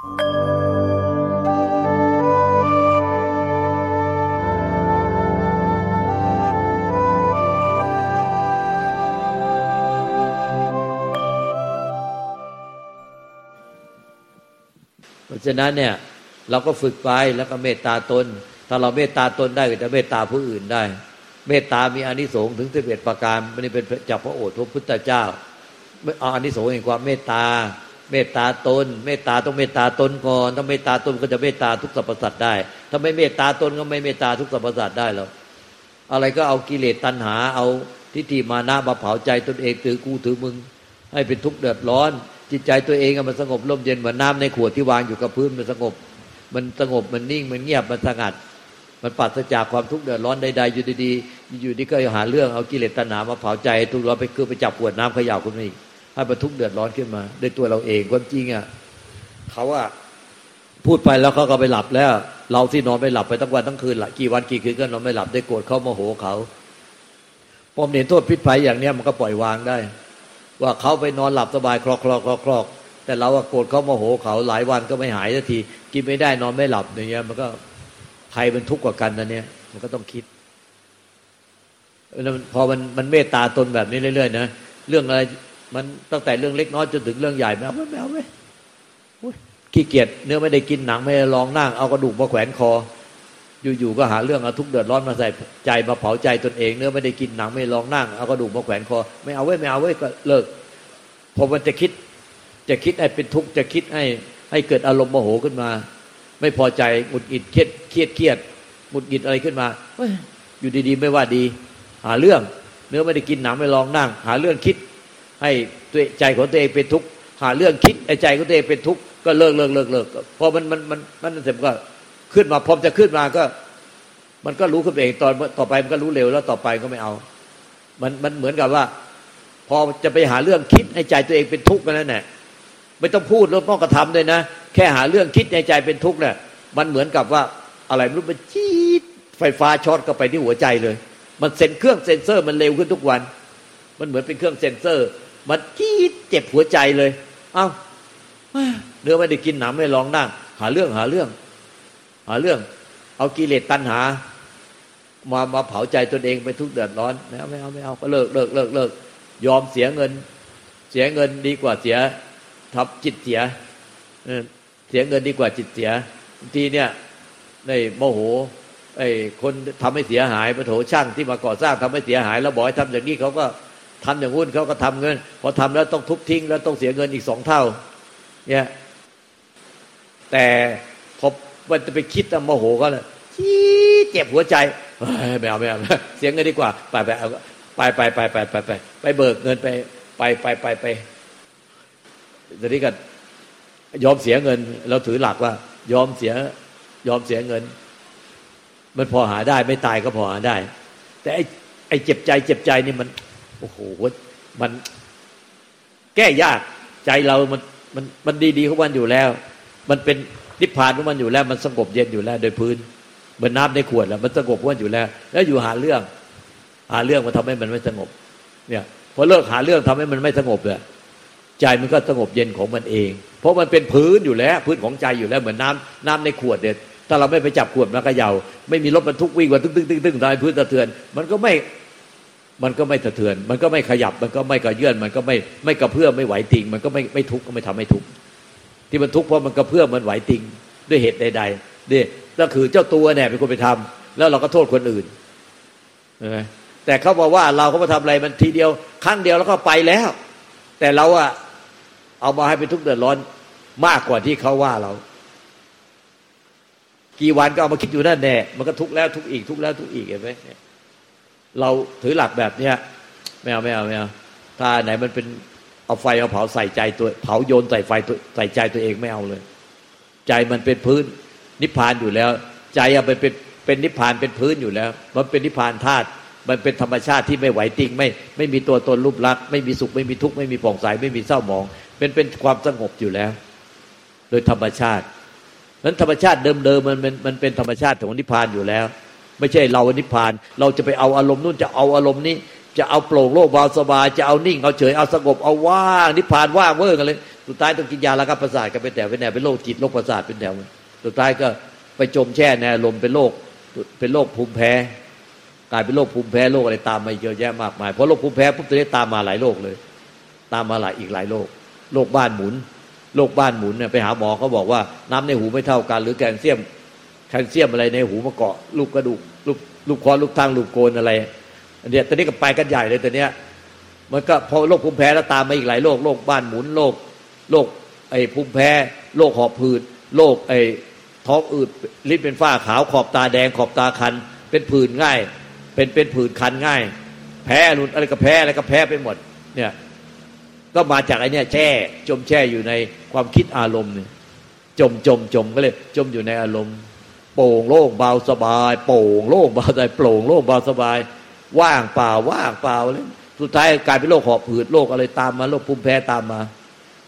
เพราะฉะนั้นเนี่ยเราก็ฝึกไปแล้วก็เมตตาตน ถ้าเราเมตตาตนได้ก็จะเมตตาผู้อื่นได้ เมตตามีอานิสงส์ถึงสิบเอ็ดประการไม่ได้เป็นจากพระโอษฐ์พระพุทธเจ้าอานิสงส์แห่งความเมตตา เมตตาตน เมตตาต้องเมตตาตนก่อนถ้าเมตตาตนก็จะเมตตาทุกสรรพสัตว์ได้ถ้าไม่เมตตาตนก็ไม่เมตตาทุกสรรพสัตว์ได้หรอกอะไรก็เอากิเลสตัณหา เอาทิฏฐิมานะมาเผาใจตนเองถือกูถือมึง ให้เป็นทุกข์เดือดร้อน จิตใจตัวเองมันสงบร่มเย็นเหมือนน้าในขวดที่วางอยู่กับพื้นมันสงบ มันสงบมันนิ่งมันเงียบมันสงัด มันปัสจากความทุกข์เดือดร้อนใดๆอยู่ดีๆอยู่ดีก็หาเรื่องเอากิเลสตัณหามาเผาใจทุกข์ร้อนไปคือไปจับขวดน้ำขย่าคุณอีก ให้มันทุกเดือดร้อนขึ้นมาด้วยตัวเราเองความจริงอะเขาว่าพูดไปแล้วเขาก็ไปหลับแล้ว เราที่นอนไม่หลับไปทั้งวันทั้งคืนละกี่วันกี่คืนก็นอนไม่หลับได้โกรธเขาโมโหเขาพอเห็นโทษพิษภัยอย่างเนี้ยมันก็ปล่อยวางได้ ว่าเขาไปนอนหลับสบายคลอกคลอกคลอกคลอกแต่เราโกรธเขาโมโหเขาหลายวันก็ไม่หายสักที กินไม่ได้นอนไม่หลับอย่างเงี้ย มันก็ใครเป็นทุกข์กว่ากันนะเนี่ย มันก็ต้องคิดพอมันมันเมตตาตนแบบนี้เรื่อยๆนะเรื่องอะไร มันตั้งแต่เรื่องเล็กน้อยจนถึงเรื่องใหญ่ไม่เอาไม่เอาไม่ขี้เกียจเนื้อไม่ได้กินหนังไม่ได้ลองนั่งเอากระดูกมาแขวนคอ อยู่ๆก็หาเรื่องเอาทุกเดือดร้อนมาใส่ใจมาเผาใจตนเอง เนื้อไม่ได้กินหนังไม่ลองนั่งเอากระดูกมาแขวนคอ ไม่เอาไว้ไม่เอาไว้ก็เลิกพอมันจะคิด จะคิดให้เป็นทุกข์จะคิดให้ให้เกิดอารมณ์โมโหขึ้นมา ไม่พอใจหงุดหงิดเครียดเครียดเครียดหงุดหงิดอะไรขึ้นมาอยู่ดีๆ ไม่ว่าดี หาเรื่อง เนื้อไม่ได้กินหนังไม่ลองนั่ง หาเรื่องคิด ให้ตัวใจของตัวเองเป็นทุกข์หาเรื่องคิดไอ้ใจของตัวเองเป็นทุกข์ก็เลิกเลิกเลิกเลิกพอมันมันมันมันเสร็จก็ขึ้นมาพร้อมจะขึ้นมาก็ มันก็รู้ขึ้นเองตอนต่อไปมันก็รู้เร็วแล้วต่อไปก็ไม่เอา มันมันเหมือนกับว่า พอจะไปหาเรื่องคิดให้ใจตัวเองเป็นทุกข์นั่นแหละไม่ต้องพูดแล้วต้องกระทำเลยนะแค่หาเรื่องคิดในใจเป็นทุกข์เนี่ยมันเหมือนกับว่าอะไรไม่รู้มันจี๊ดไฟฟ้าช็อตเข้าไปที่หัวใจเลย มันเซ็นเครื่องเซ็นเซอร์มันเร็วขึ้นทุกวัน มันเหมือนเป็นเครื่องเซ็นเซอร์ มันจี๊ดเจ็บหัวใจเลย เอ้าเนื้อไม่ได้กินหนังไม่รองนั่งหาเรื่องหาเรื่อง หาเรื่อง เอากิเลสตัณหา มามาเผาใจตนเองไปทุกเดือดร้อนไม่เอาไม่เอาไม่เอาก็เลิกเลิกเลิกเลิกยอมเสียเงิน เสียเงินดีกว่าเสียทับจิตเสียเสียเงินดีกว่าจิตเสียทีเนี่ยในโมโหไอ้คนทำให้เสียหายปโถช่างที่มาก่อสร้างทำให้เสียหาย แล้วบอกให้ทำอย่างนี้เขาก็ ทำอย่างนู้นเขาก็ทำเงิน พอทำแล้วต้องทุบทิ้ง แล้วต้องเสียเงินอีกสองเท่า เนี่ย แต่พอมันจะไปคิดโมโหก็เลยเจ็บหัวใจไม่เอาไม่เอาเสียเงินดีกว่า ไปไปเอาไปไปไปไปไปไปไปเบิกเงินไปไปไปไปไปตอนนี้ก็ยอมเสียเงิน เราถือหลักว่า ยอมเสีย ยอมเสียเงิน มันพอหาได้ไม่ตายก็พอหาได้ แต่ไอ้ไอ้เจ็บใจเจ็บใจนี่มัน โอ้โหมันแก้ยากใจเรามันมันมันดีๆของมันอยู่แล้ว มันเป็นนิพพานของมันอยู่แล้ว มันสงบเย็นอยู่แล้ว โดยพื้นเหมือนน้ำในขวดแล้วมันสงบของมันอยู่แล้ว แล้วอยู่หาเรื่อง หาเรื่องมาทำให้มันไม่สงบ เนี่ยพอเลิกหาเรื่องทำให้มันไม่สงบเลยใจมันก็สงบเย็นของมันเอง เพราะมันเป็นพื้นอยู่แล้ว พื้นของใจอยู่แล้วเหมือนน้ำน้ำในขวดเด็ดถ้าเราไม่ไปจับขวดมันก็เยาไม่มีรถบรรทุกวิ่งมาตึ้งตึ้งตึ้งตึ้งทำให้พื้นสะเทือน มันก็ไม่ มันก็ไม่สะเทือน มันก็ไม่ขยับ มันก็ไม่กระเยื่อน มันก็ไม่ไม่กระเพื่อมไม่ไหวติง มันก็ไม่ไม่ทุกข์ก็ไม่ทำให้ทุกข์ที่มันทุกข์เพราะมันกระเพื่อมมันไหวติง ด้วยเหตุใดๆนี่ก็คือเจ้าตัวเนี่ยเป็นคนไปทำแล้วเราก็โทษคนอื่นแต่เขาบอกว่าเราเขามาทำอะไรมันทีเดียวครั้งเดียวแล้วก็ไปแล้ว แต่เราอะเอามาให้เป็นทุกข์เดือดร้อนมากกว่าที่เขาว่าเรา กี่วันก็เอามาคิดอยู่นั่นแน่มันก็ทุกข์แล้วทุกข์อีกทุกข์แล้วทุกข์อีกเห็นไหม เราถือหลักแบบเนี้ยไม่เอาไม่เอาไม่เอาถ้าไหนมันเป็นเอาไฟเอาเผาใส่ใจตัว เผาโยนใส่ไฟใส่ใจตัวเองไม่เอาเลย ใจมันเป็นพื้นนิพพานอยู่แล้ว ใจอะเป็นเป็นเป็นนิพพานเป็นพื้นอยู่แล้ว มันเป็นนิพพานธาตุมันเป็นธรรมชาติที่ไม่ไหวติงไม่ไม่มีตัวตนรูปลักษณ์ไม่มีสุขไม่มีทุกข์ไม่มีผ่องใสไม่มีเศร้าหมองเป็นเป็นความสงบอยู่แล้ว โดยธรรมชาตินั้นธรรมชาติเดิมๆมันมันมันเป็นธรรมชาติของนิพพานอยู่แล้ว ไม่ใช่เรานิพพาน เราจะไปเอาอารมณ์นู่นจะเอาอารมณ์นี้ จะเอาโปร่งโล่งเบาสบาย จะเอานิ่งเอาเฉยเอาสงบเอาว่างนิพพานว่างเวอร์กันเลยสุดท้ายต้องกินยาละกับประสาทกันเป็นแถวเป็นแนวเป็นโรคจิตโรคประสาทเป็นแถวสุดท้ายก็ไปจมแช่ในอารมณ์เป็นโรคเป็นโรคภูมิแพ้ กลายเป็นโรคภูมิแพ้โรคอะไรตามมาเยอะแยะมากมายเพราะโรคภูมิแพ้ปุ๊บตัวนี้ตามมาหลายโรคเลย ตามมาหลายอีกหลายโรคโรคบ้านหมุนโรคบ้านหมุนเนี่ยไปหาหมอเขาบอกว่าน้ำในหูไม่เท่ากัน หรือแคลเซียมแคลเซียมอะไรในหูมาเกาะลูกกระดูก ลูกคอลูกทางลูกโกนอะไรอันเนี้ยตอนนี้ก็ไปกันใหญ่เลยตอนเนี้ยมันก็พอโรคภูมิแพ้แล้วตามมาอีกหลายโรคโรคบ้านหมุนโรคโรคไอ้ภูมิแพ้โรคหอบผืดโรคไอ้ท้องอืดลิ้นเป็นฝ้าขาวขอบตาแดงขอบตาคัน เป็นผื่นง่าย เป็นเป็นผื่นคันง่าย แพ้รุนอะไรก็แพ้อะไรก็แพ้ไปหมดเนี่ยก็มาจากไอ้นี่แช่จมแช่อยู่ในความคิดอารมณ์เนี่ยจมจมจมก็เลยจมอยู่ในอารมณ์ โปร่งโล่งเบาสบาย โปร่งโล่งเบาสบายโปร่งโล่งเบาสบาย ว่างเปล่าว่างเปล่าเลยสุดท้ายกลายเป็นโรคหอบผืดโรคอะไรตามมาโรคภูมิแพ้ตามมา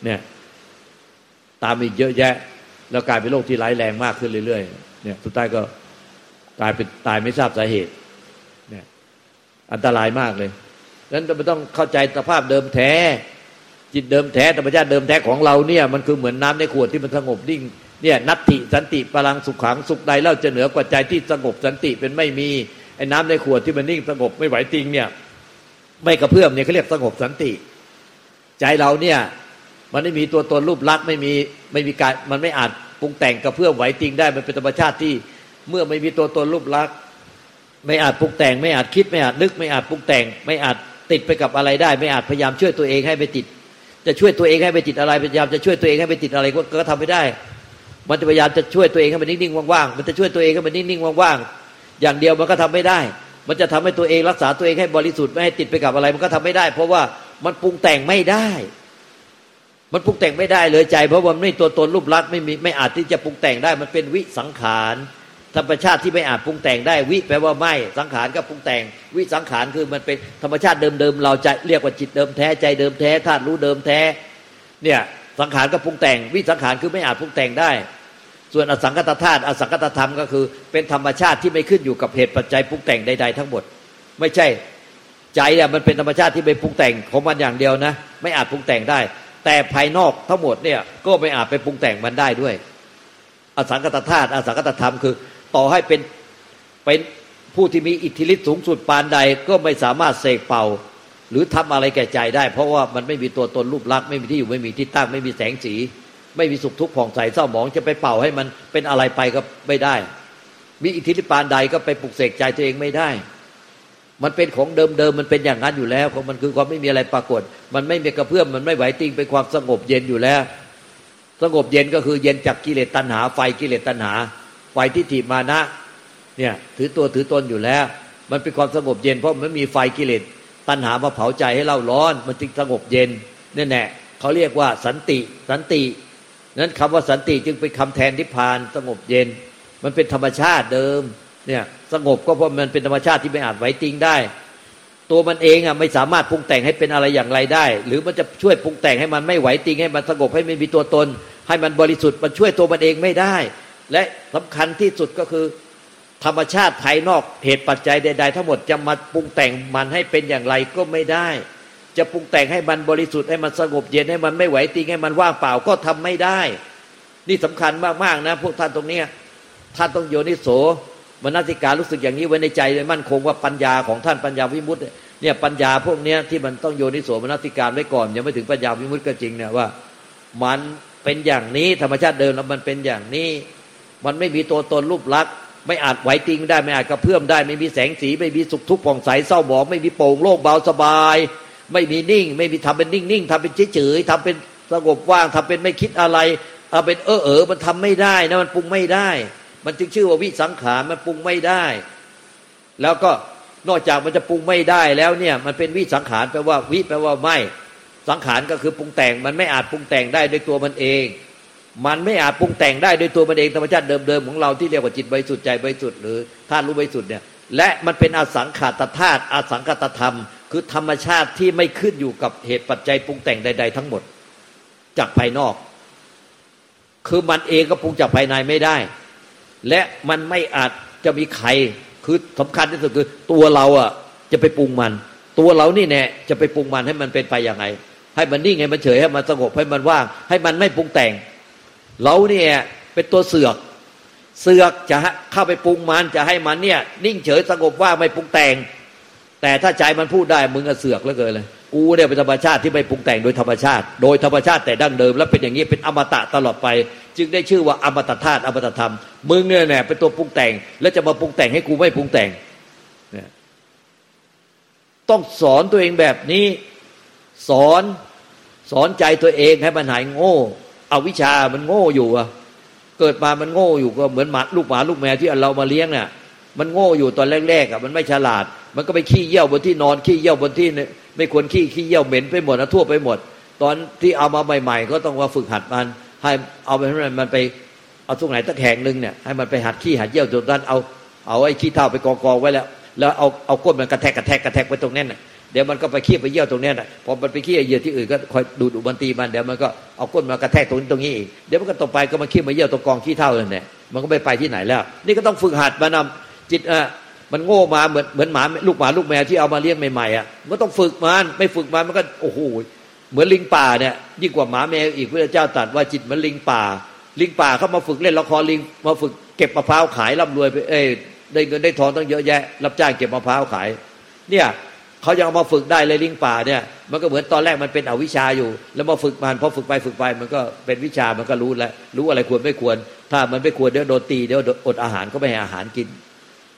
เนี่ย ตามอีกเยอะแยะ แล้วกลายเป็นโรคที่ร้ายแรงมากขึ้นเรื่อยๆเนี่ย สุดท้ายก็กลายเป็นตายไม่ทราบสาเหตุ เนี่ย อันตรายมากเลยดังนั้นเราต้องเข้าใจสภาพเดิมแท้ จิตเดิมแท้ธรรมชาติเดิมแท้ของเราเนี่ย มันคือเหมือนน้าในขวดที่มันสงบนิ่ง เนี่ยนัตติสันติพลังสุขขังสุขใดเล่าจะเหนือกว่าใจที่สงบสันติเป็นไม่มีไอ้น้ำในขวดที่มันนิ่งสงบไม่ไหวติงเนี่ย ไม่กระเพื่อมเนี่ยเขาเรียกสงบสันติ ใจเราเนี่ย มันไม่มีตัวตนรูปลักษณ์ไม่มีไม่มีการมันไม่อาจปรุงแต่งกระเพื่อมไหวติงได้มันเป็นธรรมชาติที่เมื่อไม่มีตัวตนรูปลักษณ์ไม่อาจปรุงแต่ง ไม่อาจคิดไม่อาจนึก ไม่อาจปรุงแต่ง ไม่อาจติดไปกับอะไรได้ ไม่อาจพยายามช่วยตัวเองให้ไปติด จะช่วยตัวเองให้ไปติดอะไรพยายามจะช่วยตัวเองให้ไปติดอะไรก็ทำไม่ได้ มันจะพยายามจะช่วยตัวเองให้มันนิ่งๆว่างๆมันจะช่วยตัวเองให้มันนิ่งๆว่างๆอย่างเดียวมันก็ทำไม่ได้ มันจะทำให้ตัวเองรักษาตัวเองให้บริสุทธิ์ไม่ให้ติดไปกับอะไร มันก็ทำไม่ได้ เพราะว่ามันปรุงแต่งไม่ได้ มันปรุงแต่งไม่ได้เลยใจ เพราะว่าไม่ตัวตนรูปลักษณ์ไม่มีไม่อาจที่จะปรุงแต่งได้ มันเป็นวิสังขารธรรมชาติที่ไม่อาจปรุงแต่งได้วิแปลว่าไม่สังขารก็ปรุงแต่ง วิสังขารคือมันเป็นธรรมชาติเดิมๆเราจะเรียกว่าจิตเดิมแท้ใจเดิมแท้ธาตุรู้เดิมแท้ เนี่ย สังขารก็ปรุงแต่ง วิสังขารคือไม่อาจปรุงแต่งได้ ส่วนอสังกตธาตุอสังกตธรรมก็คือ เป็นธรรมชาติที่ไม่ขึ้นอยู่กับเหตุปัจจัยปรุงแต่งใดๆทั้งหมด ไม่ใช่ใจเนี่ยมันเป็นธรรมชาติที่ไม่ปรุงแต่งของมันอย่างเดียวนะ ไม่อาจปรุงแต่งได้ แต่ภายนอกทั้งหมดเนี่ยก็ไม่อาจไปปรุงแต่งมันได้ด้วย อสังกตธาตุอสังกตธรรมคือ ต่อให้เป็นเป็นผู้ที่มีอิทธิฤทธิ์สูงสุดปานใดก็ไม่สามารถเสกเป่า หรือทำอะไรแก่ใจได้ เพราะว่ามันไม่มีตัวตนรูปลักษณ์ไม่มีที่อยู่ไม่มีที่ตั้ง ไม่มีแสงสี ไม่มีสุขทุกข์ผ่องใสเศร้าหมองจะไปเป่าให้มันเป็นอะไรไปก็ไม่ได้ มีอิทธิฤทธิปานใดก็ไปปลุกเสกใจตัวเองไม่ได้ มันเป็นของเดิมๆมันเป็นอย่างนั้นอยู่แล้วเพราะมันคือความไม่มีอะไรปรากฏ มันไม่มีกระเพื่อมมันไม่ไหวติงเป็นความสงบเย็นอยู่แล้ว สงบเย็นก็คือเย็นจากกิเลสตัณหา ไฟกิเลสตัณหา ไฟทิฏฐิมานะเนี่ยถือตัวถือตนอยู่แล้ว มันเป็นความสงบเย็นเพราะมันมีไฟกิเลส ตัณหามาเผาใจให้เราร้อน มันจึงสงบเย็นนี่แน่เขาเรียกว่าสันติ สันตินั้นคำว่าสันติจึงเป็นคำแทนนิพพานสงบเย็น มันเป็นธรรมชาติเดิม เนี่ยสงบก็เพราะมันเป็นธรรมชาติที่ไม่อาจไหวติงได้ ตัวมันเองอะไม่สามารถปรุงแต่งให้เป็นอะไรอย่างไรได้ หรือมันจะช่วยปรุงแต่งให้มันไม่ไหวติงให้มันสงบให้ไม่มีตัวตน ให้มันบริสุทธิ์มันช่วยตัวมันเองไม่ได้ และสำคัญที่สุดก็คือ ธรรมชาติภายนอกเหตุปัจจัยใด ๆ ทั้งหมดจะมาปรุงแต่งมันให้เป็นอย่างไรก็ไม่ได้ จะปรุงแต่งให้มันบริสุทธิ์ให้มันสงบเย็นให้มันไม่ไหวติงให้มันว่างเปล่าก็ทำไม่ได้ นี่สำคัญมากๆนะ พวกท่านตรงนี้ท่านต้องโยนิโสมนสิการรู้สึกอย่างนี้ไว้ในใจเลยมั่นคงว่าปัญญาของท่านปัญญาวิมุตต์เนี่ยปัญญาพวกเนี้ยที่มันต้องโยนิโสมนสิการไว้ก่อนยังไม่ถึงปัญญาวิมุตต์ก็จริงเนี่ยว่า มันเป็นอย่างนี้ธรรมชาติเดิมแล้วมันเป็นอย่างนี้ มันไม่มีตัวตนรูปลักษณ์ ไม่อาจไหวติงได้ไม่อาจกระเพื่อมได้ ไม่มีแสงสี ไม่มีสุขทุกข์ผ่องใสเศร้าหมองไม่มีโปร่งโล่งเบาสบาย ไม่มีนิ่ง ไม่มีทำเป็นนิ่งนิ่งทำเป็นเฉยเฉยทำเป็นสงบว่างทำเป็นไม่คิดอะไรเอาเป็นเออเออมันทำไม่ได้นะมันปรุงไม่ได้ มันจึงชื่อว่าวิสังขารมันปรุงไม่ได้ แล้วก็นอกจากมันจะปรุงไม่ได้แล้วเนี่ย มันเป็นวิสังขารแปลว่าวิแปลว่าไม่สังขารก็คือปรุงแต่งมันไม่อาจปรุงแต่งได้ด้วยตัวมันเอง มันไม่อาจปรุงแต่งได้โดยตัวมันเองธรรมชาติเดิมๆของเราที่เรียกว่าจิตบริสุทธิ์ใจบริสุทธิ์หรือธาตุรู้บริสุทธิ์เนี่ยและมันเป็นอสังขตธาตุอสังขตธรรม คือธรรมชาติที่ไม่ขึ้นอยู่กับเหตุปัจจัยปรุงแต่งใด ๆ ทั้งหมด จากภายนอก คือมันเองก็ปรุงจากภายในไม่ได้ และมันไม่อาจจะมีใครคือสำคัญที่สุดคือตัวเราอะจะไปปรุงมัน ตัวเรานี่แน่จะไปปรุงมันให้มันเป็นไปอย่างไง ให้มันนิ่งให้มันเฉยให้มันสงบให้มันว่างให้มันไม่ปรุงแต่ง เราเนี่ยเป็นตัวเสือก เสือกจะเข้าไปปรุงมันจะให้มันเนี่ย นิ่งเฉยสงบว่าไม่ปรุงแต่ง แต่ถ้าใจมันพูดได้มึงก็เสือกแล้วเกินเลยกูเนี่ยเป็นธรรมชาติที่ไม่ปรุงแต่งโดยธรรมชาติ โดยธรรมชาติแต่ดั้งเดิม แล้วเป็นอย่างนี้เป็นอมตะตลอดไป จึงได้ชื่อว่าอมตะธาตุอมตะธรรมมึงเนี่ยเป็นตัวปรุงแต่ง แล้วจะมาปรุงแต่งให้กูไม่ปรุงแต่งเนี่ยต้องสอนตัวเองแบบนี้ สอนสอนใจตัวเองให้มันหายโง่ เอาวิชามันโง่อยู่อะเกิดมามันโง่อยู่ก็เหมือนหมาลูกหมาลูกแมวที่เรามาเลี้ยงเนี่ยมันโง่อยู่ตอนแรกๆอะมันไม่ฉลาด มันก็ไปขี้เยี่ยวบนที่นอนขี้เยี่ยวบนที่ไม่ควรขี้ขี้เยี่ยวเหม็นไปหมดนะทั่วไปหมด ตอนที่เอามาใหม่ ๆ ก็ต้องมาฝึกหัดมัน ให้เอาไปให้มันไปเอาตรงไหนตะแขงหนึ่งเนี่ยให้มันไปหัดขี้หัดเยี่ยวจนนั้นเอาเอาไอ้ขี้เท่าไปกองๆไว้แล้ว แล้วเอาเอาก้นมันกระแทกกระแทกกระแทกไปตรงนั้นน่ะ เดี๋ยวมันก็ไปขี้ไปเยี่ยวตรงนี้นะพอมันไปขี้เยี่ยวที่อื่นก็คอยดูดอุบัตีมันเดี๋ยวมันก็เอาก้นมากระแทกตรงนี้ตรงนี้อีกเดี๋ยวมันก็ต่อไปก็มาขี้มาเยี่ยวตรงกองขี้เท่าเลยเนี่ยมันก็ไม่ไปที่ไหนแล้ว นี่ก็ต้องฝึกหัดมานำจิตอะมันโง่มาเหมือนเหมือนหมาลูกหมาลูกแมวที่เอามาเลี้ยงใหม่ๆอะมันต้องฝึกมันไม่ฝึกมันมันก็โอ้โหเหมือนลิงป่าเนี่ยยิ่งกว่าหมาแมวอีกพระเจ้าตรัสว่าจิตมือนลิงป่า ลิงป่าเขามาฝึกเล่นละครลิงมาฝึกเก็บมะพร้าวขายร่ำรวยไปเอ้ได้เงินได้ทองต้องเยอะแยะ รับจ้างเก็บมะพร้าวขาย เนี่ย เขายังเอามาฝึกได้เลยลิงป่าเนี่ย มันก็เหมือนตอนแรกมันเป็นอวิชาอยู่ แล้วมาฝึกมันพอฝึกไปฝึกไปมันก็เป็นวิชามันก็รู้แล้วรู้อะไรควรไม่ควร ถ้ามันไม่ควรเดี๋ยวโดนตีเดี๋ยวอดอาหารก็ไม่ให้อาหารกิน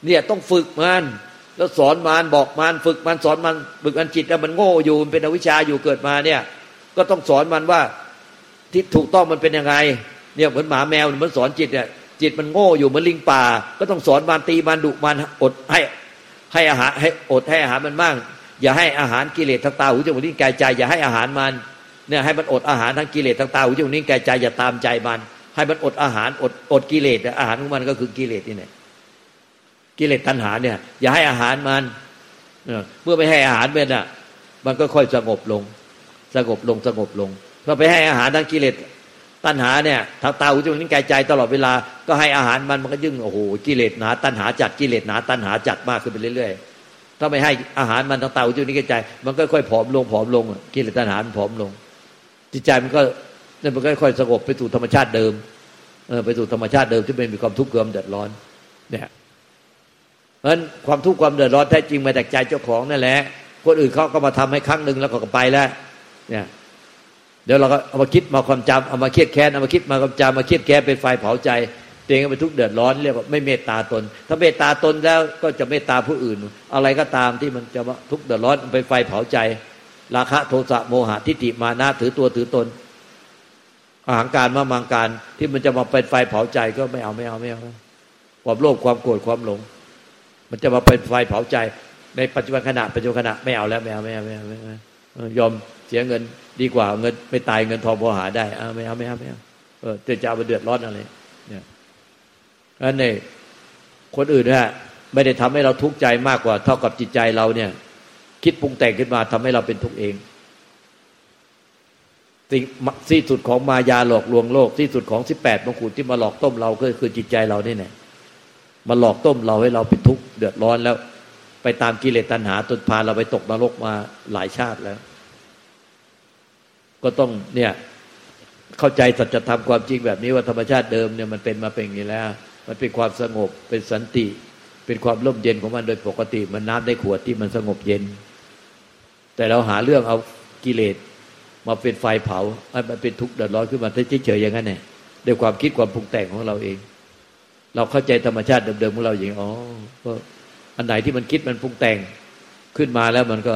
เนี่ยต้องฝึกมันแล้วสอนมันบอกมันฝึกมันสอนมันฝึกมันจิตแล้วมันโง่อยู่มันเป็นอวิชาอยู่เกิดมาเนี่ย ก็ต้องสอนมันว่าที่ถูกต้องมันเป็นยังไงเนี่ยเหมือนหมาแมวเหมือนสอนจิตเนี่ยจิตมันโง่อยู่เหมือนลิงป่า ก็ต้องสอนมันตีมันดุมันอดให้ให้อาหารให้อดให้อาหารมันบ้าง อย่าให้อาหารกิเลสทางตาหูจมูกลิ้นกายใจ อย่าให้อาหารมันเนี่ยให้มันอดอาหารทางกิเลสทางตาหูจมูกลิ้นกายใจอย่าตามใจมัน ให้มันอดอาหารอดอดกิเลสอาหารของมันก็คือกิเลสนี่แหละกิเลสตัณหาเนี่ยอย่าให้อาหารมันเมื่อไม่ให้อาหารมันอะ มันก็ค่อยสงบลง สงบลงสงบลงพอไปให้อาหารทางกิเลสตัณหาเนี่ยทางตาหูจมูกลิ้นกายใจตลอดเวลาก็ให้อาหารมันมันก็ยิ่งโอ้โหกิเลสหนา ตัณหาจัดกิเลสหนา ตัณหาจัดมากขึ้นไปเรื่อยๆ ถ้าไม่ให้อาหารมันทางตาหูจมูกนิ้วใจ มันก็ค่อยผอมลงผอมลงกิเลสตัณหามันผอมลง จิตใจมันก็นั่นมันก็ค่อยสงบไปสู่ธรรมชาติเดิมเออไปสู่ธรรมชาติเดิมที่ไม่มีความทุกข์ความเดือดร้อน เนี่ยเพราะฉะนั้นความทุกข์ความเดือดร้อนแท้จริงมาจากใจเจ้าของนั่นแหละคนอื่นเขาก็มาทำให้ครั้งหนึ่งแล้วก็ไปแล้ว เนี่ยเดี๋ยวเราก็เอามาคิดมาความจำเอามาเครียดแค้นเอามาคิดมาความจำมาเครียดแค้นเป็นไฟเผาใจ ตัวเองก็เป็นทุกข์เดือดร้อนเรียกว่าไม่เมตตาตน ถ้าเมตตาตนแล้วก็จะเมตตาผู้อื่น อะไรก็ตามที่มันจะทุกข์เดือดร้อนเป็นไฟเผาใจ ราคะโทสะโมหะทิฏฐิมานะถือตัวถือตนอาหารการมามังการที่มันจะมาเป็นไฟเผาใจก็ไม่เอาไม่เอาไม่เอาความโลภความโกรธความหลง มันจะมาเป็นไฟเผาใจ ในปัจจุบันขณะปัจจุบันขณะไม่เอาแล้วไม่เอาไม่เอาไม่เอาไม่เอายอมเสียเงินดีกว่าเงินไม่ตายเงินทองพอหาได้เอาไม่เอาไม่เอาไม่เอาเออจะเอาไปเดือดร้อนอะไร อันนี้คนอื่นเนี่ยไม่ได้ทำให้เราทุกข์ใจมากกว่า เท่ากับจิตใจเราเนี่ย คิดปรุงแต่งขึ้นมาทำให้เราเป็นทุกข์เองสิ่งที่สุดของมายาหลอกลวงโลกที่สุดของสิบแปดมงกุฎที่มาหลอกต้มเราก็คือจิตใจเรานี่แหละมาหลอกต้มเราให้เราเป็นทุกข์เดือดร้อนแล้ว ไปตามกิเลสตัณหาจนพาเราไปตกนรกมาหลายชาติแล้ว ก็ต้องเนี่ย เข้าใจสัจธรรมความจริงแบบนี้ว่าธรรมชาติเดิมเนี่ยมันเป็นมาเป็นอย่างนี้แล้ว มันเป็นความสงบเป็นสันติ เป็นความร่มเย็นของมันโดยปกติ มันน้ำในขวดที่มันสงบเย็น แต่เราหาเรื่องเอากิเลสมาเป็นไฟเผาให้มันเป็นทุกข์เดือดร้อนขึ้นมาเฉยๆอย่างนั้นเนี่ยด้วยความคิดความปรุงแต่งของเราเอง เราเข้าใจธรรมชาติเดิมๆของเราอย่างอ๋อก็อันไหนที่มันคิดมันปรุงแต่งขึ้นมาแล้วมันก็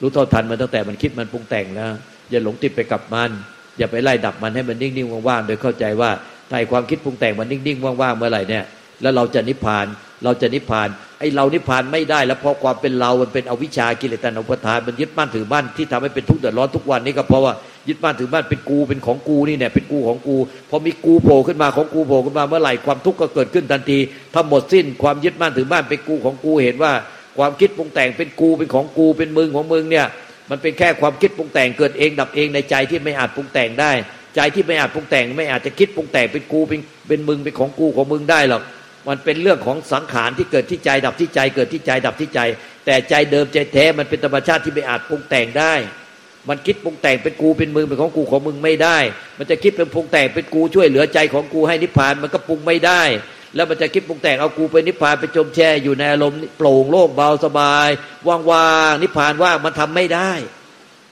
รู้เท่าทันมันตั้งแต่มันคิดมันปรุงแต่งแล้วอย่าหลงติดไปกับมัน อย่าไปไล่ดับมันให้มันนิ่งๆว่างๆโดยเข้าใจว่า ถ้าความคิดปรุงแต่งมันนิ่งๆว่างๆเมื่อไหร่เนี่ยแล้วเราจะนิพพานเราจะนิพพานไอ้เรานิพพานไม่ได้แล้วเพราะความเป็นเรา มันเป็นอวิชากิเลสตัณหาอุปทานมันยึดมั่นถือมั่นที่ทำให้เป็นทุกข์เดือดร้อนทุกวันนี้ก็เพราะว่ายึดมั่นถือมั่นเป็นกูเป็นของกูนี่เนี่ยเป็นกูของกูพอมีกูโผล่ขึ้นมาของกูโผล่ขึ้นมาเมื่อไหร่ความทุกข์ก็เกิดขึ้นทันทีถ้าหมดสิ้นความยึดมั่นถือมั่นเป็นกูของกูเห็นว่า ความคิดปรุงแต่งเป็นกูเป็นของกูเป็นมึงของมึงเนี่ยมันเป็นแค่ความคิดปรุงแต่งเกิดเองดับเองในใจที่ไม่อาจปรุงแต่งได้ ใจที่ไม่อาจปรุงแต่ง ไม่อาจจะคิดปรุงแต่งเป็นกูเป็นเป็นมึงเป็นของกูของมึงได้หรอกมันเป็นเรื่องของสังขารที่เกิดที่ใจดับที่ใจ เกิดที่ใจดับที่ใจ แต่ใจเดิมใจแท้มันเป็นธรรมชาติที่ไม่อาจปรุงแต่งได้ มันคิดปรุงแต่งเป็นกูเป็นมึงเป็นของกูของมึงไม่ได้ มันจะคิดเป็นปรุงแต่งเป็นกูช่วยเหลือใจของกูให้นิพพานมันก็ปรุงไม่ได้ แล้วมันจะคิดปรุงแต่งเอากูไปนิพพานไปจมแช่อยู่ในอารมณ์โปร่งโล่งเบาสบายว่างๆนิพพานว่างมันทำไม่ได้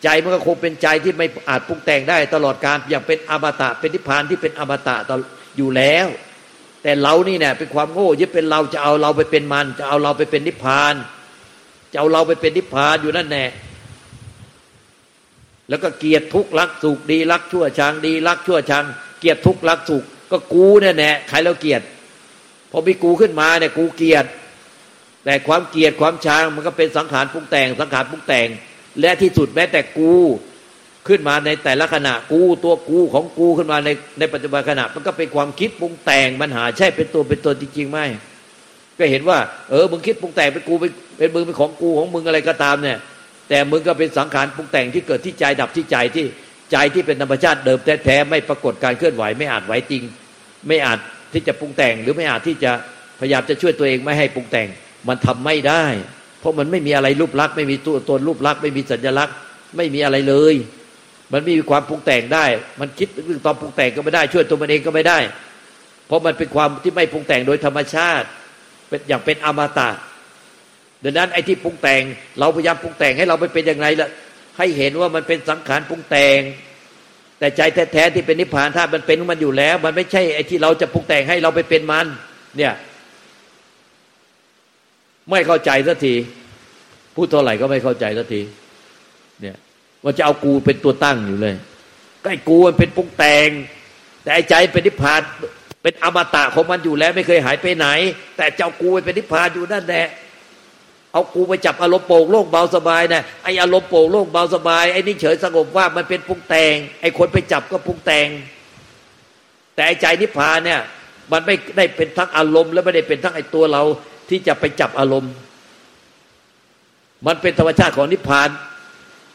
ใจมันก็คงเป็นใจที่ไม่อาจปรุงแต่งได้ ตลอดการอย่างเป็นอมตะเป็นนิพพานที่เป็นอมตะอยู่แล้ว แต่เรานี่เนี่ยเป็นความโง่ยึดเป็นเราจะเอาเราไปเป็นมัน จะเอาเราไปเป็นนิพพาน จะเอาเราไปเป็นนิพพานอยู่นั่นแน่แล้วก็เกียรติทุกรักสุขดีรักชั่วชังดีรักชั่วชัง เกียรติทุกรักสุขก็กูเนี่ยแน่ใครแล้วเกียรติพอมีกูขึ้นมาเนี่ยกูเกียรติแต่ความเกียรติความชังมันก็เป็นสังขารปรุงแต่งสังขารปรุงแต่ง และที่สุดแม้แต่กูขึ้นมาในแต่ละขณะกูตัวกูของกูขึ้นมาในในปัจจุบันขณะ มันก็เป็นความคิดปรุงแต่งมันหาใช่เป็นตัวเป็นตนจริงๆไหมก็เห็นว่า เออมึงคิดปรุงแต่งเป็นกูเป็นเป็นมึงเป็นของกูของมึงอะไรก็ตามเนี่ย แต่มึงก็เป็นสังขารปรุงแต่งที่เกิดที่ใจดับที่ใจที่ใจที่เป็นธรรมชาติเดิมแท้ๆไม่ปรากฏการเคลื่อนไหวไม่อาจไหวจริง ไม่อาจที่จะปรุงแต่งหรือไม่อาจที่จะพยายามจะช่วยตัวเองไม่ให้ปรุงแต่ง มันทำไม่ได้ เพราะมันไม่มีอะไรรูปลักษณ์ไม่มีตัวตนรูปลักษณ์ไม่มีสัญลักษณ์ ไม่มีอะไรเลย มันไม่มีความปรุงแต่งได้ มันคิดเรื่องตอนปรุงแต่งก็ไม่ได้ ช่วยตัวมันเองก็ไม่ได้ เพราะมันเป็นความที่ไม่ปรุงแต่งโดยธรรมชาติ เป็นอย่างเป็นอมตะดังนั้นไอ้ที่ปรุงแต่ง เราพยายามปรุงแต่งให้เราไปเป็นอย่างไรละให้เห็นว่ามันเป็นสังขารปรุงแต่ง แต่ใจแท้ๆที่เป็นนิพพานถ้ามันเป็นมันอยู่แล้ว มันไม่ใช่ไอ้ที่เราจะปรุงแต่งให้เราไปเป็นมัน เนี่ย ไม่เข้าใจสักทีพูดเท่าไหร่ก็ไม่เข้าใจสักทีเนี่ยว่าจะเอากูเป็นตัวตั้งอยู่เลยก็ไอ้กูมันเป็นปุงแต่ง แต่ไอ้ใจเป็นนิพพานเป็นอมตะของมันอยู่แล้ว ไม่เคยหายไปไหน แต่เจ้ากูเป็นนิพพานอยู่นั่นแหละเอากูไปจับอารมณ์โป่งโล่งเบาสบายนะไออารมณ์โป่งโล่งเบาสบายไอ้นี่เฉยสงบว่ามันเป็นปุงแต่งไอ้คนไปจับก็ปุงแต่ง แต่ไอ้ใจนิพพานเนี่ย มันไม่ได้เป็นทั้งอารมณ์ และไม่ได้เป็นทั้งไอ้ตัวเรา ที่จะไปจับอารมณ์ มันเป็นธรรมชาติของนิพพาน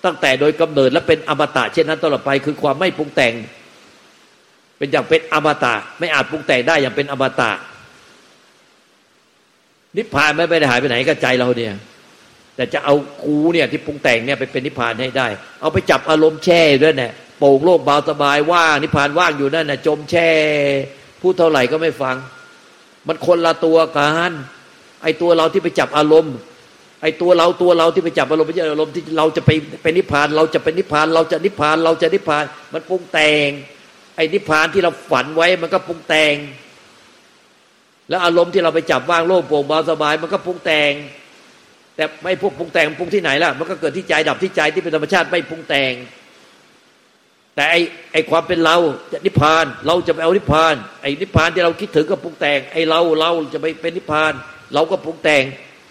ตั้งแต่โดยกำเนิดและเป็นอมตะเช่นนั้นตลอดไปคือความไม่ปรุงแต่ง เป็นอย่างเป็นอมตะ ไม่อาจปรุงแต่งได้อย่างเป็นอมตะ นิพพานไม่ได้หายไปไหนก็ใจเราเนี่ย แต่จะเอากูเนี่ยที่ปรุงแต่งเนี่ยไปเป็นนิพพานให้ได้ เอาไปจับอารมณ์แช่ด้วยเนี่ยโป่งโลกเบาสบายว่างนิพพานว่างอยู่นั่นน่ะจมแช่พูดเท่าไหร่ก็ไม่ฟัง มันคนละตัวกัน ไอตัวเราที่ไปจับอารมณ์ ไอตัวเราตัวเราที่ไปจับอารมณ์ไม่ใช่อารมณ์ที่เราจะไปเป็นนิพพาน เราจะเป็นนิพพาน เราจะนิพพานเราจะนิพพาน มันปรุงแต่ง ไอ้นิพพานที่เราฝันไว้มันก็ปรุงแต่ง แล้วอารมณ์ที่เราไปจับว่างโล่งโปร่งเบาสบาย มันก็ปรุงแต่ง แต่ไม่พวกปรุงแต่งปรุงที่ไหนล่ะ มันก็เกิดที่ใจดับที่ใจที่เป็นธรรมชาติไม่ปรุงแต่ง แต่ไอไอความเป็นเราจะนิพพาน เราจะไปเอานิพพาน ไอนิพพานที่เราคิดถึงก็ปรุงแต่ง ไอเราเราจะไปเป็นนิพพาน เราก็ปรุงแต่ง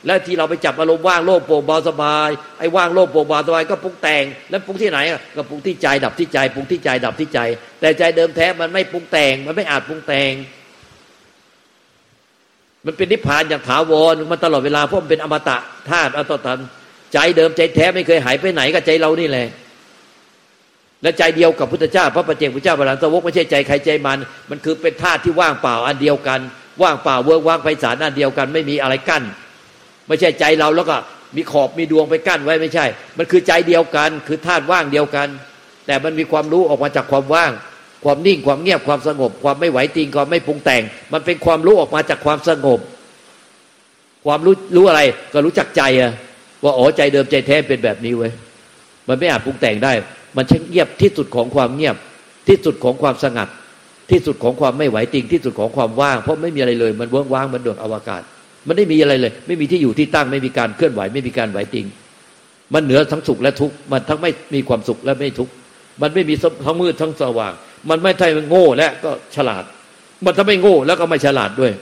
แล้วที่เราไปจับอารมณ์ว่างโล่งโปร่งเบาสบายไอ้ว่างโล่งโปร่งเบาสบายก็ปรุงแต่ง แล้วปรุงที่ไหนอะก็ปรุงที่ใจดับที่ใจปรุงที่ใจดับที่ใจ แต่ใจเดิมแท้มันไม่ปรุงแต่ง มันไม่อาจปรุงแต่ง มันเป็นนิพพานอย่างถาวรมันตลอดเวลาเพราะมันเป็นอมตะธาตุอัตตันใจเดิมใจแท้ไม่เคยหายไปไหนก็ใจเรานี่แหละและใจเดียวกับพุทธเจ้าพระปัจเจกพุทธเจ้าบาลานสวกไม่ใช่ใจใครใจมัน มันคือเป็นธาตุที่ว่างเปล่าอันเดียวกัน ว่างเปล่าเวิร์กว่างไพศาลอันเดียวกัน ไม่มีอะไรกั้น ไม่ใช่ใจเราแล้วก็มีขอบมีดวงไปกั้นไว้ไม่ใช่ มันคือใจเดียวกัน คือธาตุว่างเดียวกัน แต่มันมีความรู้ออกมาจากความว่าง ความนิ่งความเงียบความสงบ ความไม่ไหวติงความไม่ปรุงแต่ง มันเป็นความรู้ออกมาจากความสงบ ความรู้รู้อะไรก็รู้จักใจอะว่าอ๋อใจเดิมใจแท้เป็นแบบนี้เว้ยมันไม่อาจปรุงแต่งได้ มันช่างเงียบที่สุดของความเงียบที่สุดของความสงัด ที่สุดของความไม่ไหวติงที่สุดของความว่าง เพราะไม่มีอะไรเลย มันเว่างมันดวงอวกาศ มันไม่มีอะไรเลย ไม่มีที่อยู่ที่ตั้งไม่มีการเคลื่อนไหว ไม่มีการไหวติง มันเหนือทั้งสุขและทุกข์มันทั้งไม่มีความสุขและไม่ทุกข์มันไม่มีทั้งมืดทั้งสว่าง มันไม่ใช่โง่และก็ฉลาด มันถ้าไม่โง่แล้วก็ไม่ฉลาดด้วย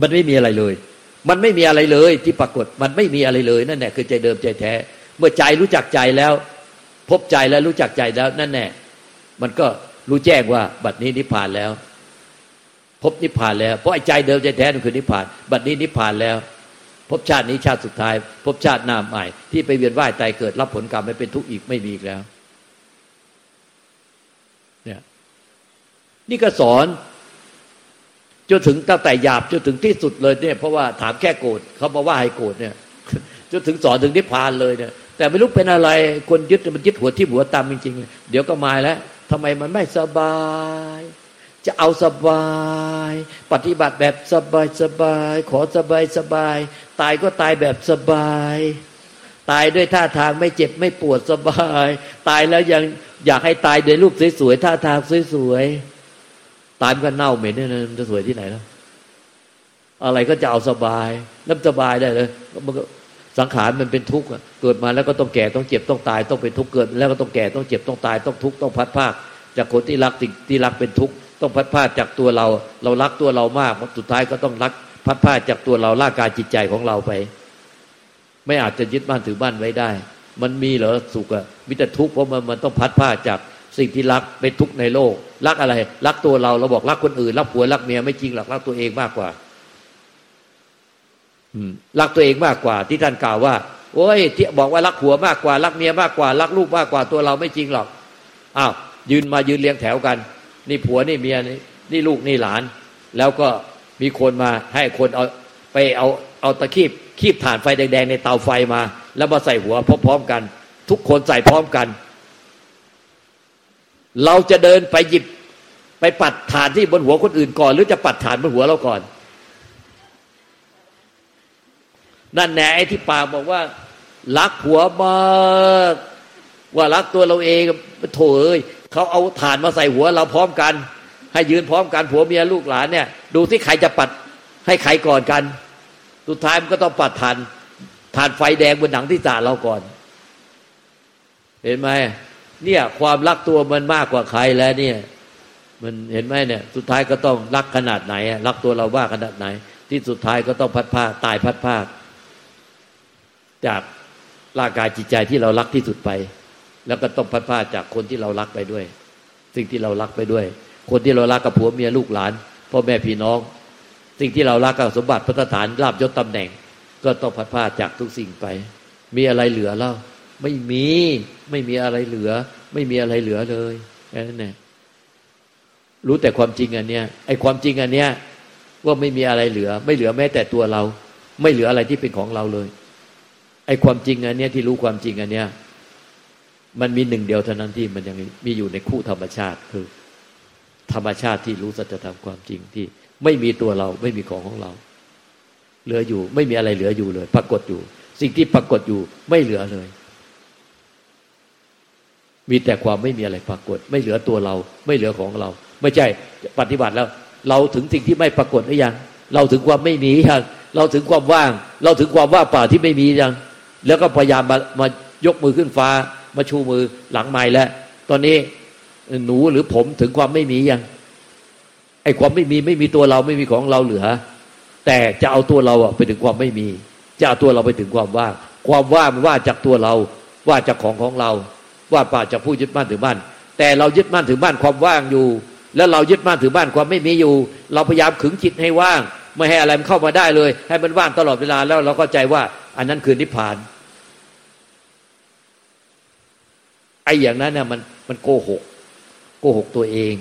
มันไม่มีอะไรเลย มันไม่มีอะไรเลยที่ปรากฏมันไม่มีอะไรเลยนั่นแหละคือใจเดิมใจแท้ เมื่อใจรู้จักใจแล้ว พบใจแล้วรู้จักใจแล้วนั่นแน่มันก็ รู้แจ้งว่าบัดนี้นิพพานแล้ว พบนิพพานแล้ว เพราะไอ้ใจเดิมใจแท้นั่นคือนิพพาน บัดนี้นิพพานแล้ว พบชาตินี้ชาติสุดท้าย พบชาติหน้าใหม่ ที่ไปเวียนว่ายตายเกิดรับผลกรรมไม่เป็นทุกข์อีกไม่มีอีกแล้ว เนี่ย นี่ก็สอนจนถึงตั้งแต่หยาบจนถึงที่สุดเลยเนี่ย เพราะว่าถามแค่โกรธเขาบอกว่าให้โกรธเนี่ยจนถึงสอนถึงนิพพานเลยเนี่ย แต่ไม่รู้เป็นอะไรคนยึดมันยึดหัวที่หัวตามจริงๆเดี๋ยวก็มาแล้ว ทำไมมันไม่สบาย จะเอาสบาย ปฏิบัติแบบสบายสบาย ขอสบายสบาย ตายก็ตายแบบสบาย ตายด้วยท่าทางไม่เจ็บไม่ปวดสบาย ตายแล้วยังอยากให้ตายด้วยรูปสวยๆท่าทางสวยๆตายมันก็เน่าเหม็นเนี่ยมันจะสวยที่ไหนแล้วอะไรก็จะเอาสบายแล้วสบายได้เลยมันก็ สังขารมันเป็นทุกข์เกิดมาแล้วก็ต้องแก่ต้องเจ็บต้องตาย ต้องเป็นทุกข์เกิด แล้วก็ต้องแก่ต้องเจ็บต้องตายต้องทุกข์ต้องพัดภาคจากคนที่รักสิ่งที่รักเป็นทุกข์ต้องพัดภาคจากตัวเรา เรารักตัวเรามากสุดท้ายก็ต้องรักพัดภาคจากตัวเราร่างกายจิตใจของเราไป ไม่อาจจะยึดบ้านถือบ้านไว้ได้ มันมีเหรอสุขอะมิแต่ทุกข์เพราะมันมันต้องพัดภาคจากสิ่งที่รักเป็นทุกข์ในโลก รักอะไร รักตัวเราเราบอกรักคนอื่น รักผัวรักเมียไม่จริงหรอกรักตัวเองมากกว่า รักตัวเองมากกว่าที่ท่านกล่าวว่า โอ้ยที่บอกว่ารักผัวมากกว่า รักเมียมากกว่า รักลูกมากกว่าตัวเราไม่จริงหรอกอ้าวยืนมายืนเรียงแถวกัน นี่ผัวนี่เมียนี่นี่ลูกนี่หลาน แล้วก็มีคนมาให้คนเอาไปเอาเอาตะคีบคีบถ่านไฟแดงๆในเตาไฟมา แล้วมาใส่หัวพร้อมๆกัน ทุกคนใส่พร้อมกัน เราจะเดินไปหยิบไปปัดฐานที่บนหัวคนอื่นก่อน หรือจะปัดฐานบนหัวเราก่อน นั่นแหน่ไอ้ที่ปากบอกว่า รักผัวมากว่ารักตัวเราเองโถเอ้ยเขาเอาฐานมาใส่หัวเราพร้อมกัน ให้ยืนพร้อมกันผัวเมียลูกหลานเนี่ย ดูที่ใครจะปัดให้ใครก่อนกัน สุดท้ายมันก็ต้องปัดฐานฐานไฟแดงบนหนังที่ตาเราก่อน เห็นไหมเนี่ยความรักตัวมันมากกว่าใครแล้วเนี่ย มันเห็นไหมเนี่ย สุดท้ายก็ต้องรักขนาดไหนรักตัวเราว่าขนาดไหน ที่สุดท้ายก็ต้องพัดผ้าตายพัดผ้า จากร่างกายจิตใจที่เรารักที่สุดไป แล้วก็ต้องพัดผ้าจากคนที่เรารักไปด้วย สิ่งที่เรารักไปด้วย คนที่เรารักกับผัวเมียลูกหลานพ่อแม่พี่น้อง สิ่งที่เรารักกับสมบัติพัฒฐานลาบยศตำแหน่ง ก็ต้องพัดผ้าจากทุกสิ่งไป มีอะไรเหลือเล่าไม่มีไม่มีอะไรเหลือ ไม่มีอะไรเหลือเลยแค่นั้นเองรู้แต่ความจริงอันเนี้ยไอ้ความจริงอันเนี้ยว่าไม่มีอะไรเหลือ ไม่เหลือแม้แต่ตัวเรา ไม่เหลืออะไรที่เป็นของเราเลย ไอ้ความจริงอันเนี้ยที่รู้ความจริงอันเนี้ยมันมีหนึ่งเดียวเท่านั้นที่มันยังมีอยู่ในคู่ธรรมชาติคือ ธรรมชาติที่รู้สัจธรรมความจริงที่ ไม่มีตัวเราไม่มีของของเรา เหลืออยู่ ไม่มีอะไรเหลืออยู่เลย ปรากฏอยู่ สิ่งที่ปรากฏอยู่ไม่เหลือเลย มีแต่ความไม่มีอะไรปรากฏ ไม่เหลือตัวเรา ไม่เหลือของเรา ไม่ใช่ปฏิบัติแล้ว เราถึงสิ่งที่ไม่ปรากฏหรือยัง เราถึงความไม่มียังเราถึงความว่าง เราถึงความว่างเปล่าที่ไม่มียัง แล้วก็พยายามมามายกมือขึ้นฟ้า มาชูมือหลังไม้แล้ว ตอนนี้หนูหรือผมถึงความไม่มียังไอ้ความไม่มีไม่มีตัวเราไม่มีของเราเหลือ แต่จะเอาตัวเราไปถึงความไม่มี จะเอาตัวเราไปถึงความว่างความว่างมันว่าจากตัวเรา ว่าจากของของเรา ว่าป่าจากผู้ยึดมั่นถือมั่นแต่เรายึดมั่นถือมั่นความว่างอยู่ แล้วเรายึดมั่นถือมั่นความไม่มีอยู่ เราพยายามขึงจิตให้ว่าง ไม่ให้อะไรมันเข้ามาได้เลย ให้มันว่างตลอดเวลาแล้วเราก็ใจว่า อันนั้นคือนิพพาน ไอ้อย่างนั้นเนี่ยมันมันโกหก โกหกตัวเอง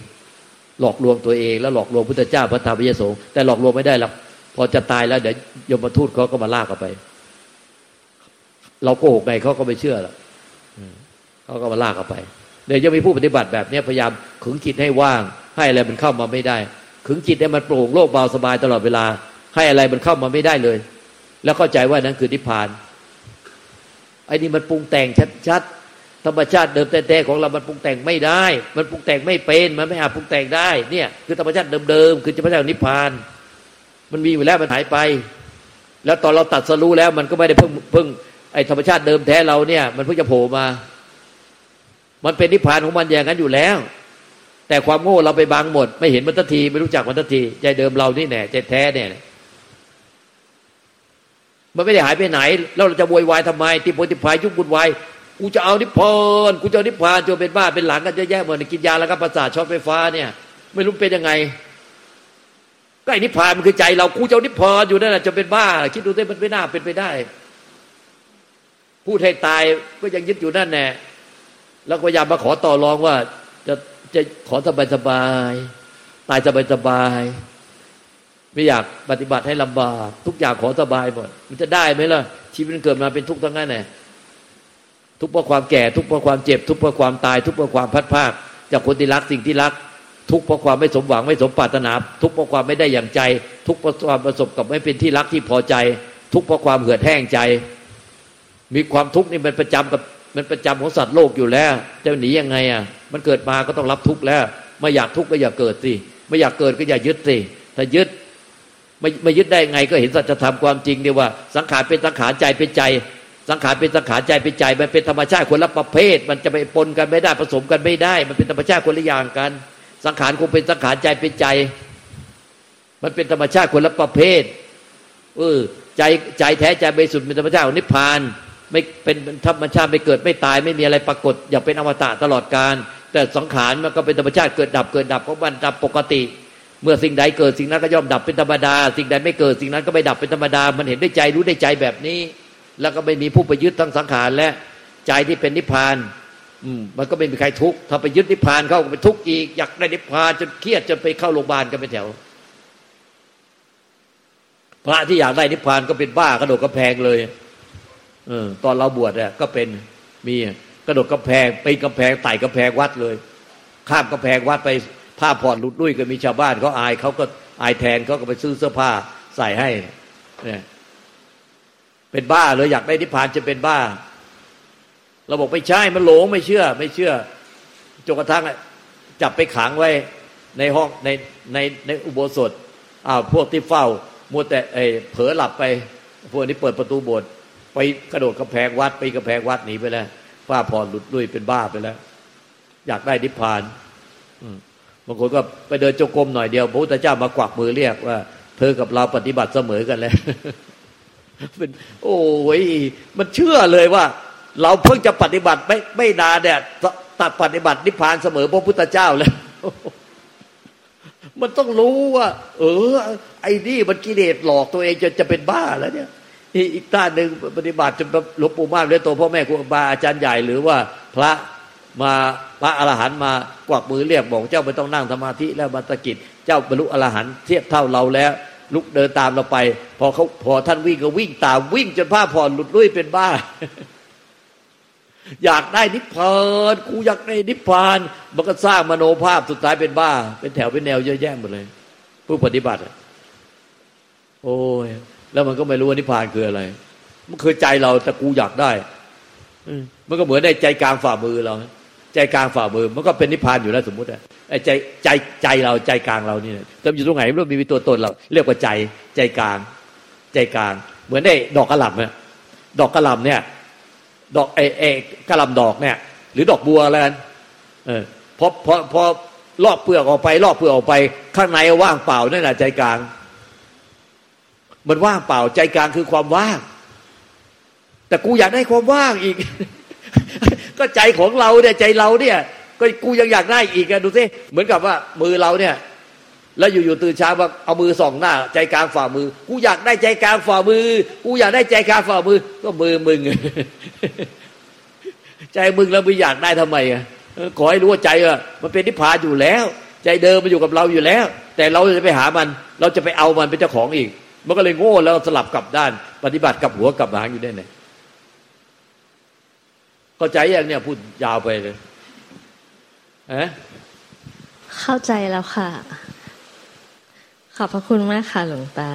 หลอกลวงตัวเอง แล้วหลอกลวงพุทธเจ้าพระธรรมพระยสงฆ์แต่หลอกลวงไม่ได้หรอกพอจะตายแล้วเดี๋ยวยมทูตเขาก็มาลากเอาไป เราโกหกไงเขาก็ไม่เชื่อหรอกเขาก็มาลากเอาไปเดี๋ยวจะมีผู้ปฏิบัติแบบนี้พยายามขึงจิตให้ว่าง ให้อะไรมันเข้ามาไม่ได้ ขึงจิตให้มันโปร่งโล่งเบาสบายตลอดเวลา ให้อะไรมันเข้ามาไม่ได้เลย แล้วเข้าใจว่านั้นคือนิพพานไอ้นี่มันปรุงแต่งชัดๆธรรมชาติเดิมแต่ของเรามันปรุงแต่งไม่ได้ มันปรุงแต่งไม่เป็นมันไม่อาจปรุงแต่งได้เนี่ยคือธรรมชาติเดิมๆคือธรรมชาตินิพพาน มันมีอยู่แล้วมันหายไป แล้วตอนเราตัดสรู้แล้วมันก็ไม่ได้เพิ่งเพิ่งไอ้ธรรมชาติเดิมแท้เราเนี่ย มันเพิ่งจะโผล่มา มันเป็นนิพพานของมันอย่างนั้นอยู่แล้ว แต่ความโง่เราไปบังหมด ไม่เห็นมันทันที ไม่รู้จักมันทันที ใจเดิมเรานี่แน่ใจแท้เนี่ยมันไม่ได้หายไปไหน แล้วเราจะโวยวายทำไมติโพติพายยุบบุญวายกูจะเอานิพพานกูจะเอานิพพานจนเป็นบ้าเป็นหลังกันจะแย่เหมือนกินยาแล้วก็ประสาทช็อตไฟฟ้าเนี่ย ไม่รู้เป็นยังไง ก็ไอ้นิพพานมันคือใจเรากูจะเอานิพพานอยู่นั่นแหละจะเป็นบ้า คิดดูได้มันไม่น่าเป็นไปได้พูดให้ตายก็ยังยึดอยู่นั่นแน่แล้วก็พยายามมาขอต่อรองว่าจะ จะขอสบายสบายตายสบายสบายไม่อยากปฏิบัติให้ลำบาก ทุกอย่างขอสบายหมดมันจะได้ไหมล่ะ ชีวิตมันเกิดมาเป็นทุกข์ทั้งนั้นแหละทุกข์เพราะความแก่ทุกข์เพราะความเจ็บ ทุกข์เพราะความตาย ทุกข์เพราะความพัดพากจากคนที่รักสิ่งที่รัก ทุกข์เพราะความไม่สมหวังไม่สมปรารถนา ทุกข์เพราะความไม่ได้อย่างใจ ทุกข์เพราะความประสบกับไม่เป็นที่รักที่พอใจ ทุกข์เพราะความเหือดแห้งใจ มีความทุกข์นี่มันประจำกับ มันประจำของสัตว์โลกอยู่แล้วจะหนียังไงอะมันเกิดมาก็ต้องรับทุกข์แล้ว ไม่อยากทุกข์ก็อย่าเกิดสิไม่อยากเกิดก็อย่ายึดสิถ้ายึดไม่ไม่ยึดได้ไงก็เห็นสัจธรรมความจริงเดียว่า สังขารเป็นสังขารใจเป็นใจ สังขารเป็นสังขารใจเป็นใจ มันเป็นธรรมชาติคนละประเภท มันจะไปปนกันไม่ได้ผสมกันไม่ได้ มันเป็นธรรมชาติคนละอย่างกัน สังขารคงเป็นสังขารใจเป็นใจ มันเป็นธรรมชาติคนละประเภทเออใจใจแท้ใจบริสุทธิ์เป็นธรรมชาติของนิพพาน ไม่เป็นธรรมชาติไม่เกิดไม่ตาย ไม่มีอะไรปรากฏ อย่าเป็นอมตะตลอดการ แต่สังขารมันก็เป็นธรรมชาติเกิดดับเกิดดับของมันดับปกติ เมื่อสิ่งใดเกิดสิ่งนั้นก็ย่อมดับเป็นธรรมดา สิ่งใดไม่เกิดสิ่งนั้นก็ไม่ดับเป็นธรรมดา มันเห็นได้ใจรู้ได้ใจแบบนี้ แล้วก็ไม่มีผู้ไปยึดทั้งสังขารและใจที่เป็นนิพพานมันก็ไม่มีใครทุกข์ถ้าไปยึดนิพพานเข้าก็ไปทุกข์อีกอยากได้นิพพานจนเครียดจนไปเข้าโรงพยาบาลกันเป็นแถว พระที่อยากได้นิพพานก็เป็นบ้ากระโดดกระแพงเลย เออ ตอนเราบวชเนี่ยก็เป็นมีกระโดดกระแพงไปกระแพงไต่กระแพงวัดเลย ข้ามกระแพงวัดไปผ้าผ่อนหลุดลุ่ยก็มีชาวบ้านเขาอายเขาก็อายแทนเขาก็ไปซื้อเสื้อผ้าใส่ให้เนี่ยเป็นบ้าเลยอยากได้นิพพานจะเป็นบ้า เราบอกไม่ใช่มันหลงไม่เชื่อ ไม่เชื่อจนกระทั่งจับไปขังไว้ในห้องในในในอุโบสถอ้าวพวกที่เฝ้ามัวแต่เอเผลอหลับไป พวกนี้เปิดประตูโบสถ์ ไปกระโดดกระแพงวัดไปกระแพงวัดหนีไปแล้วฝ้าผ่อนหลุดลุยเป็นบ้าไปแล้ว อยากได้นิพพานบางคนก็ไปเดินจงกรมหน่อยเดียวพระพุทธเจ้ามากวักมือเรียกว่า เธอกับเราปฏิบัติเสมอกันแล้วเป็นโอ้ยมันเชื่อเลยว่า เราเพิ่งจะปฏิบัติไม่ไม่นานเนี่ยตัดปฏิบัตินิพพานเสมอพระพุทธเจ้าแล้วมันต้องรู้ว่า เออ ไอ้นี่มันกิเลสหลอกตัวเองจะจะเป็นบ้าแล้วเนี่ย อีกต้านหนึ่งปฏิบัติจนหลวงปู่มากเลยโตพ่อแม่ครูบาอาจารย์ใหญ่หรือว่าพระมาพระอรหันต์มากวักมือเรียกบอกเจ้าไม่ต้องนั่งสมาธิแล้วบัตกิจ เจ้าบรรลุอรหันต์เทียบเท่าเราแล้ว ลุกเดินตามเราไป พอเขาพอท่านวิ่งก็วิ่งตามวิ่งจนผ้าผ่อนหลุดลุ่ยเป็นบ้า อยากได้นิพพานกูอยากได้นิพพานมันก็สร้างมโนภาพสุดท้ายเป็นบ้า เป็นแถวเป็นแนวเยอะแยะหมดเลย ผู้ปฏิบัติ โอ้ย แล้วมันก็ไม่รู้ว่านิพพานคืออะไร มันคือใจเราแต่กูอยากได้มันก็เหมือนในใจกลางฝ่ามือเรา ใจกลางฝ่ามือ มันก็เป็นนิพพานอยู่แล้วสมมติอ้ใจใจใจเราใจกลางเรานี่จะอยู่ตรงไหนไม่รู้มีตัวตนเรา เรียกว่าใจใจกลาง ใจกลาง เหมือนได้ดอกกระหล่ำเนี่ยดอกกระหล่ำเนี่ย ดอกเอเอกระหล่ำดอกเนี่ย หรือดอกบัวอะไรกันเออพอพอพอลอกเปลือกออกไปลอกเปลือกออกไป ข้างในว่างเปล่านั่นแหละใจกลาง มันว่างเปล่าใจกลางคือความว่าง แต่กูอยากได้ความว่างอีก ก็ใจของเราเนี่ยใจเราเนี่ย ก็กูยังอยากได้อีกอะดูสิเหมือนกับว่ามือเราเนี่ย แล้วอยู่ๆตื่นเช้ามาเอามือส่องหน้า ใจกลางฝ่ามือ กูอยากได้ใจกลางฝ่ามือ กูอยากได้ใจกลางฝ่ามือ ก็มือมึงใจมึงแล้วมึงอยากได้ทำไมอะขอให้รู้ว่าใจอะมันเป็นนิพพานอยู่แล้ว ใจเดิมมันอยู่กับเราอยู่แล้ว แต่เราจะไปหามัน เราจะไปเอามันเป็นเจ้าของอีก มันก็เลยโง่แล้วสลับกลับด้าน ปฏิบัติกับหัวกับหางอยู่ได้ไหนเข้าใจอย่างเนี้ยพูดยาวไปเลยเอ๊ะเข้าใจแล้วค่ะ ขอบพระคุณมากค่ะหลวงตา